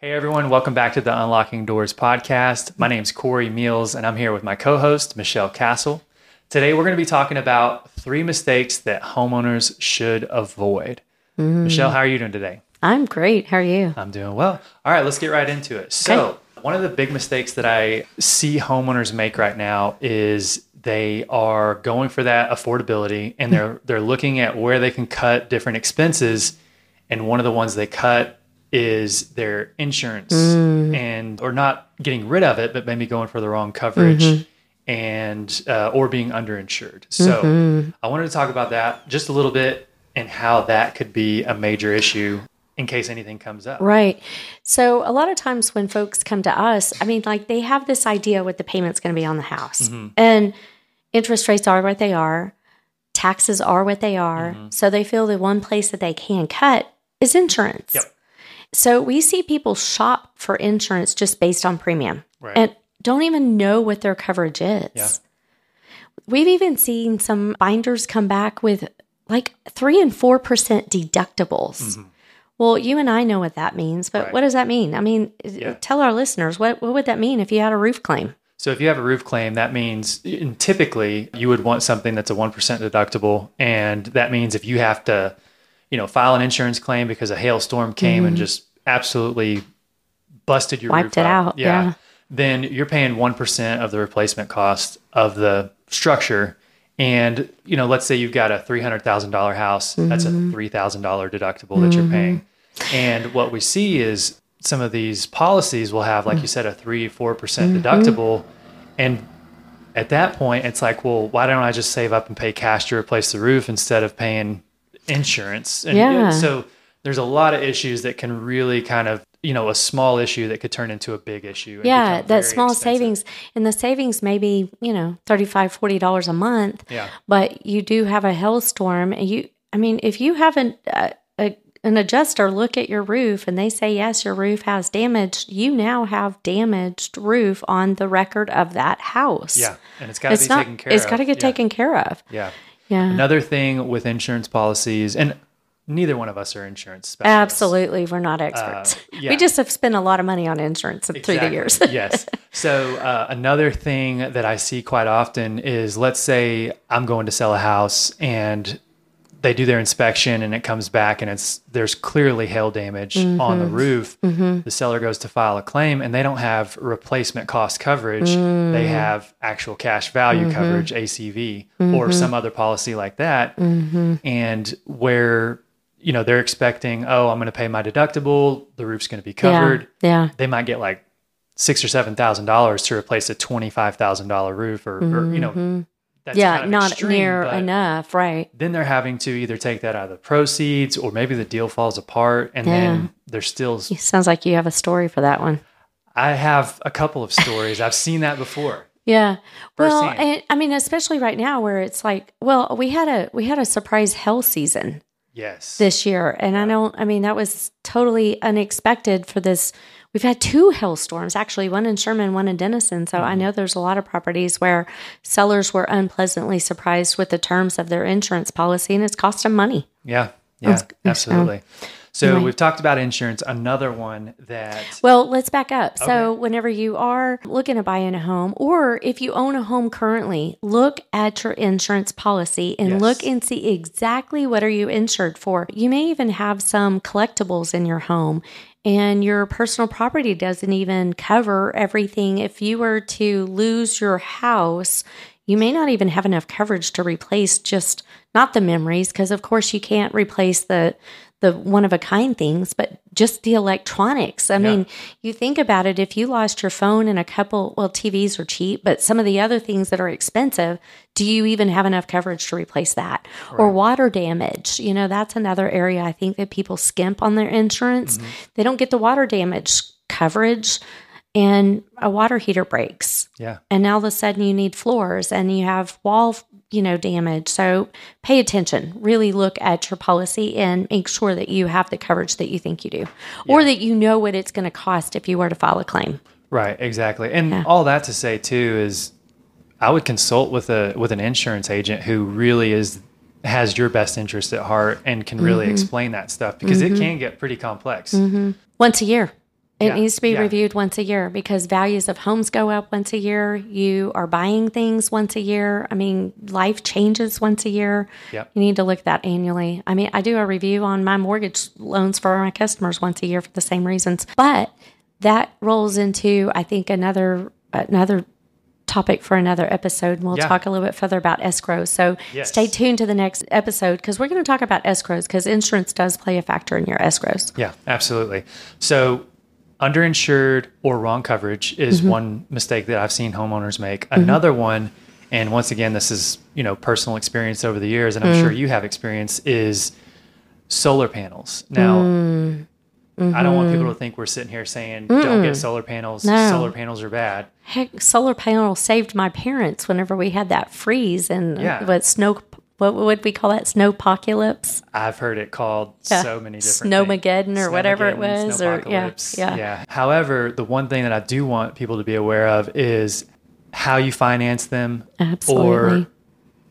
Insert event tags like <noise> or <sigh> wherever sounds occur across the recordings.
Hey everyone, welcome back to the Unlocking Doors podcast. My name is Cory Meals and I'm here with my co host, Michelle Castle. Today we're going to be talking about three mistakes that homeowners should avoid. Mm-hmm. Michelle, how are you doing today? I'm great. How are you? I'm doing well. All right, let's get right into it. So, one of the big mistakes that I see homeowners make right now is they are going for that affordability and they're they're looking at where they can cut different expenses and one of the ones they cut is their insurance and or not getting rid of it but maybe going for the wrong coverage and uh, or being underinsured. So, I wanted to talk about that just a little bit and how that could be a major issue in case anything comes up. Right. So, a lot of times when folks come to us, I mean, like they have this idea what the payment's going to be on the house, Mm-hmm. and interest rates are what they are, taxes are what they are. Mm-hmm. So, they feel the one place that they can cut is insurance. Yep. So, we see people shop for insurance just based on premium Right. and don't even know what their coverage is. Yeah. We've even seen some binders come back with like three and four percent deductibles. Well, you and I know what that means, but Mm-hmm. Right. what does that mean? I mean, Yeah. tell our listeners what what would that mean if you had a roof claim? So if you have a roof claim, that means and typically you would want something that's a 1% deductible. And that means if you have to, you know, file an insurance claim because a hailstorm came and just absolutely busted your Mm-hmm. Wiped roof it up, out, yeah. Then you're paying 1% of the replacement cost of the structure. And, you know, let's say you've got a $300,000 house, that's a Mm-hmm. $3,000 deductible that you're paying. And what we see is some of these policies will have, like you said, a three, 4% Mm-hmm. percent deductible. And at that point, it's like, well, why don't I just save up and pay cash to replace the roof instead of paying insurance? And Yeah. so there's a lot of issues that can really kind of, you know, a small issue that could turn into a big issue. Yeah, that small expensive. savings and the savings may be, you know, 35 40 dollars a month. Yeah. But you do have a hailstorm and you I mean, if you haven't uh, a, an adjuster look at your roof and they say yes, your roof has damage, you now have damaged roof on the record of that house. Yeah. And it's got to be not taken care it's of. got to get Yeah. taken care of. Yeah. Yeah. Another thing with insurance policies, and neither one of us are insurance specialists. Absolutely, we're not experts. <laughs> yeah. We just have spent a lot of money on insurance through the years. <laughs> yes. So uh, another thing that I see quite often is, let's say I'm going to sell a house and they do their inspection and it comes back and it's there's clearly hail damage on the Mm-hmm. roof. The seller goes to file a claim and they don't have replacement cost coverage. Mm. They have actual cash value Mm-hmm. coverage (ACV) or some other policy like that. Mm-hmm. And where you know they're expecting, oh, I'm going to pay my deductible. The roof's going to be covered Yeah. yeah. they might get like six or seven thousand dollars to replace a twenty five thousand dollar roof, or, or you know, that's. Yeah, kind of not extreme, near enough, right? Then they're having to either take that out of the proceeds, or maybe the deal falls apart, and Yeah. then they're still. Sounds like you have a story for that one. I have a couple of stories. I've seen that before. <laughs> Yeah. Well, and, I mean, especially right now where it's like, well, we had a we had a surprise hell season Yes. this year, and I don't. I mean, that was totally unexpected for this. We've had two hailstorms, actually, one in Sherman, one in Denison. So Mm-hmm. I know there's a lot of properties where sellers were unpleasantly surprised with the terms of their insurance policy, and it's cost them money. yeah. Yeah. That's- Absolutely. So anyway. we've talked about insurance. Another one that Well, let's back up. So, whenever you are looking to buy in a home, or if you own a home currently, look at your insurance policy and Yes. look and see exactly what are you insured for. You may even have some collectibles in your home, and your personal property doesn't even cover everything. If you were to lose your house, you may not even have enough coverage to replace just not the memories, because of course you can't replace the the one of a kind things, but just the electronics. I mean, you think about it, if you lost your phone and a couple, well, TVs are cheap, but some of the other things that are expensive, do you even have enough coverage to replace that? Or water damage? You know, that's another area I think that people skimp on their insurance. Mm-hmm. They don't get the water damage coverage. And a water heater breaks, yeah. and now all of a sudden you need floors and you have wall you know damage. So pay attention. Really look at your policy and make sure that you have the coverage that you think you do or that you know what it's going to cost if you were to file a claim. Right, exactly. And all that to say too is I would consult with a with an insurance agent who really is has your best interest at heart and can really Mm-hmm. explain that stuff because it can get pretty complex. once a year It Yeah, needs to be yeah. reviewed once a year because values of homes go up once a year. You are buying things once a year. I mean, life changes once a year. Yep. You need to look at that annually. I mean, I do a review on my mortgage loans for my customers once a year for the same reasons. But that rolls into, I think, another another topic for another episode. And we'll Yeah. talk a little bit further about escrow. So Yes. stay tuned to the next episode because we're going to talk about escrows because insurance does play a factor in your escrows. Yeah, absolutely. So, underinsured or wrong coverage is Mm-hmm. one mistake that I've seen homeowners make. Another one, and once again, this is you know personal experience over the years, and I'm Mm. sure you have experience is solar panels. Now, Mm. I don't want people to think we're sitting here saying don't get solar panels. No. Solar panels are bad. Heck, solar panel saved my parents whenever we had that freeze and Yeah. what snow. What would we call that? Snowpocalypse? I've heard it called Yeah. so many different things. Snowmageddon things. or whatever it was, or- yeah, yeah. yeah. However, the one thing that I do want people to be aware of is how you finance them, Absolutely. or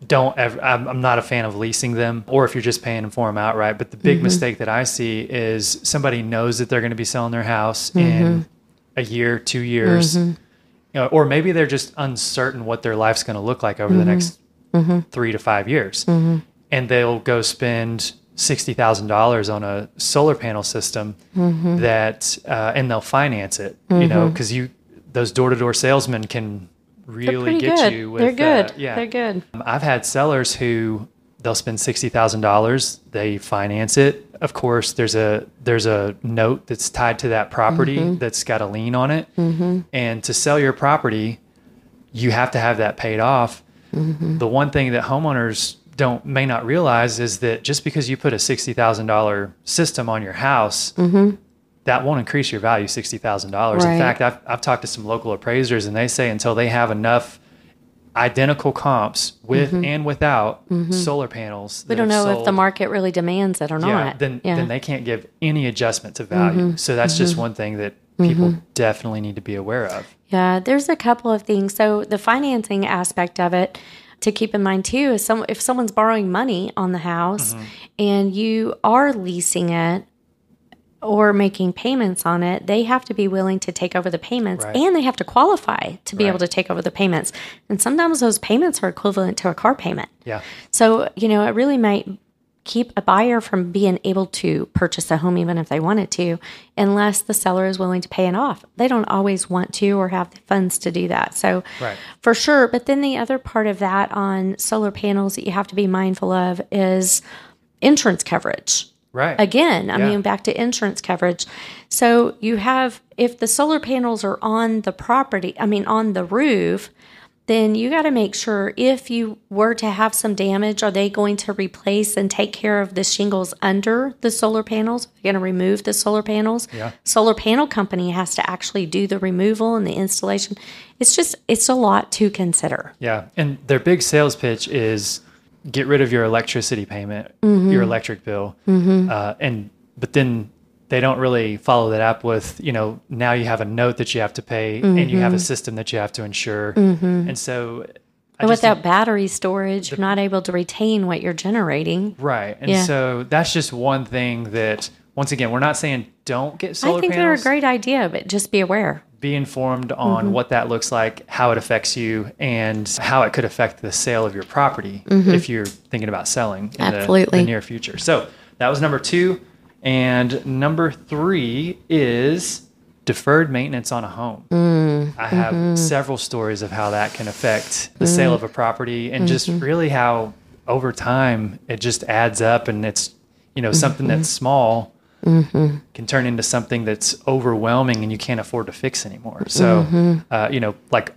don't ever. I'm, I'm not a fan of leasing them, or if you're just paying them for them outright. But the Mm-hmm. big mistake that I see is somebody knows that they're going to be selling their house Mm-hmm. in a year, two years. You know, or maybe they're just uncertain what their life's going to look like over the Mm-hmm. three to five years, and they'll go spend sixty thousand dollars on a solar panel system Mm-hmm. that, uh, and they'll finance it. You know, because you those door to door salesmen can really get good. you with They're good. uh, yeah, They're good. um, I've had sellers who they'll spend sixty thousand dollars. They finance it. Of course, there's a there's a note that's tied to that property Mm-hmm. that's got a lien on it. And to sell your property, you have to have that paid off. Mm-hmm. The one thing that homeowners don't may not realize is that just because you put a sixty thousand dollar system on your house, that won't increase your value sixty thousand dollars. Mm-hmm. In fact, I've I've talked to some local appraisers, and they say until they have enough identical comps with and without solar panels, Mm-hmm. We don't know if the market really demands it or yeah, not. then yeah. then they can't give any adjustment to value. So that's just one thing that people definitely need to be aware of. Yeah, there's a couple of things. So the financing aspect of it to keep in mind too is some if someone's borrowing money on the house Mm-hmm. and you are leasing it or making payments on it, they have to be willing to take over the payments Right. and they have to qualify to be able to take over the payments. And sometimes those payments are equivalent to a car payment. Yeah. So, you know, it really might keep a buyer from being able to purchase a home even if they wanted to, unless the seller is willing to pay it off. They don't always want to or have the funds to do that. So, Right. for sure. But then the other part of that on solar panels that you have to be mindful of is insurance coverage Right. again i Yeah. mean back to insurance coverage so you have if the solar panels are on the property i mean on the roof then you got to make sure if you were to have some damage are they going to replace and take care of the shingles under the solar panels? They're going to remove the solar panels? Yeah. solar panel company has to actually do the removal and the installation. It's just it's a lot to consider. Yeah, and their big sales pitch is get rid of your electricity payment, Mm-hmm. your electric bill, uh, and but then they don't really follow that up with you know now you have a note that you have to pay and you have a system that you have to insure, and so. And without battery storage you're not able to retain what you're generating right, and Yeah. so that's just one thing that once again we're not saying don't get solar I think panels. they're a great idea, but just be aware. be informed on Mm-hmm. what that looks like, how it affects you, and how it could affect the sale of your property if you're thinking about selling in the- Mm-hmm. Absolutely. the, near future. So that was number two. And number three is deferred maintenance on a home. Mm, I have mm-hmm. several stories of how that can affect the sale of a property and just Mm-hmm. really how over time it just adds up and it's, you know, something that's small can turn into something that's overwhelming and you can't afford to fix anymore. So, uh, you know, like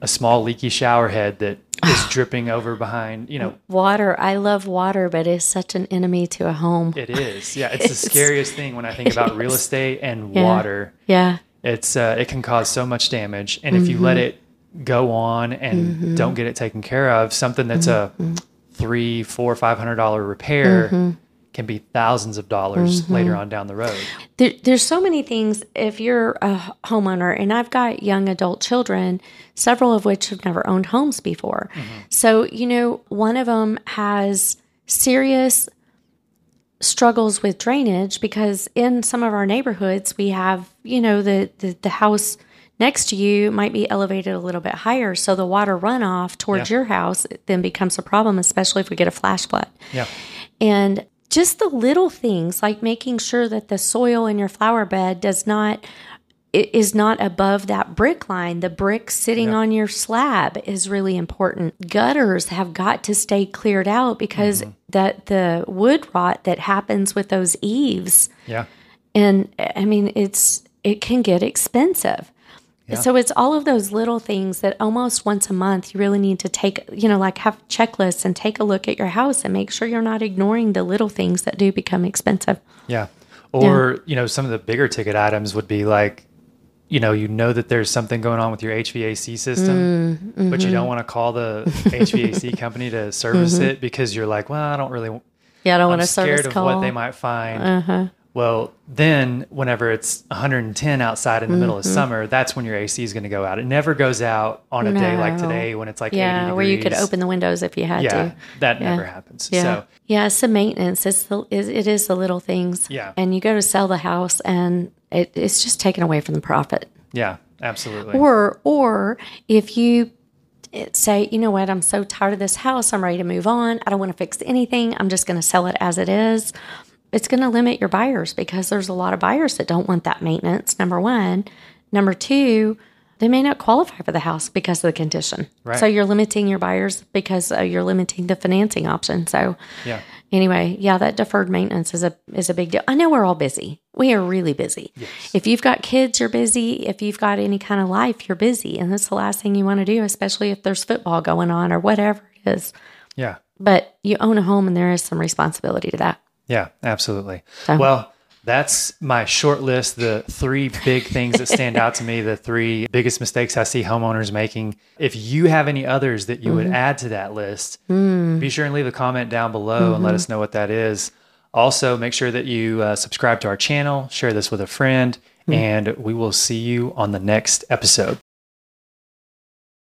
a small leaky shower head that is <sighs> dripping over behind, you know, Water, I love water, but it's such an enemy to a home. it is. Yeah, <laughs> it's the scariest thing when I think about real estate and Yeah. water. Yeah. It's uh, it can cause so much damage, and if you let mm-hmm. it go on and mm-hmm. don't get it taken care of, something that's a mm-hmm. three, four, five hundred dollar repair can be thousands of dollars mm-hmm. later on down the road. There, there's so many things. If you're a homeowner, and I've got young adult children, several of which have never owned homes before. Mm-hmm. So, you know, one of them has serious struggles with drainage because in some of our neighborhoods we have, you know, the the, the house next to you might be elevated a little bit higher. So the water runoff towards Yeah. your house then becomes a problem, especially if we get a flash flood. Yeah. And just the little things like making sure that the soil in your flower bed does not is not above that brick line. The brick sitting on your slab is really important. Gutters have got to stay cleared out because mm-hmm. that the wood rot that happens with those eaves Yeah. and I mean it's it can get expensive. So it's all of those little things that almost once a month you really need to take, you know, like have checklists and take a look at your house and make sure you're not ignoring the little things that do become expensive. Yeah. Or, you know, some of the bigger ticket items would be like, you know, you know that there's something going on with your HVAC system, Mm, but you mm-hmm. don't want to call the <laughs> HVAC company to service it because you're like, well, I don't really, Yeah, I don't I'm want to scared service of call. what they might find. uh-huh. Well, then whenever it's 110 outside in the middle of Mm-hmm. summer, that's when your AC is going to go out. It never goes out on a day like today when it's like Yeah, 80 where you could open the windows if you had Yeah, to. that Yeah. never happens. Yeah. So, yeah, it's the maintenance. It's the it, it is the little things. Yeah. And you go to sell the house and it, it's just taken away from the profit. yeah, absolutely. Or or if you say, you know what, I'm so tired of this house, I'm ready to move on. I don't want to fix anything. I'm just going to sell it as it is. It's going to limit your buyers because there's a lot of buyers that don't want that maintenance. Number 1, number 2, they may not qualify for the house because of the condition. Right. So you're limiting your buyers because uh, you're limiting the financing option. So yeah. anyway, yeah, that deferred maintenance is a is a big deal. I know we're all busy. We are really busy. If you've got kids, you're busy. If you've got any kind of life, you're busy, and that's the last thing you want to do, especially if there's football going on or whatever it is. Yeah. But you own a home, and there is some responsibility to that. Yeah, absolutely. So- Well, that's my short list. The three big things that stand out to me, the three biggest mistakes I see homeowners making. If you have any others that you would mm-hmm. add to that list, mm. be sure and leave a comment down below and let mm-hmm. us know what that is. Also, make sure that you uh, subscribe to our channel, share this with a friend, mm. and we will see you on the next episode.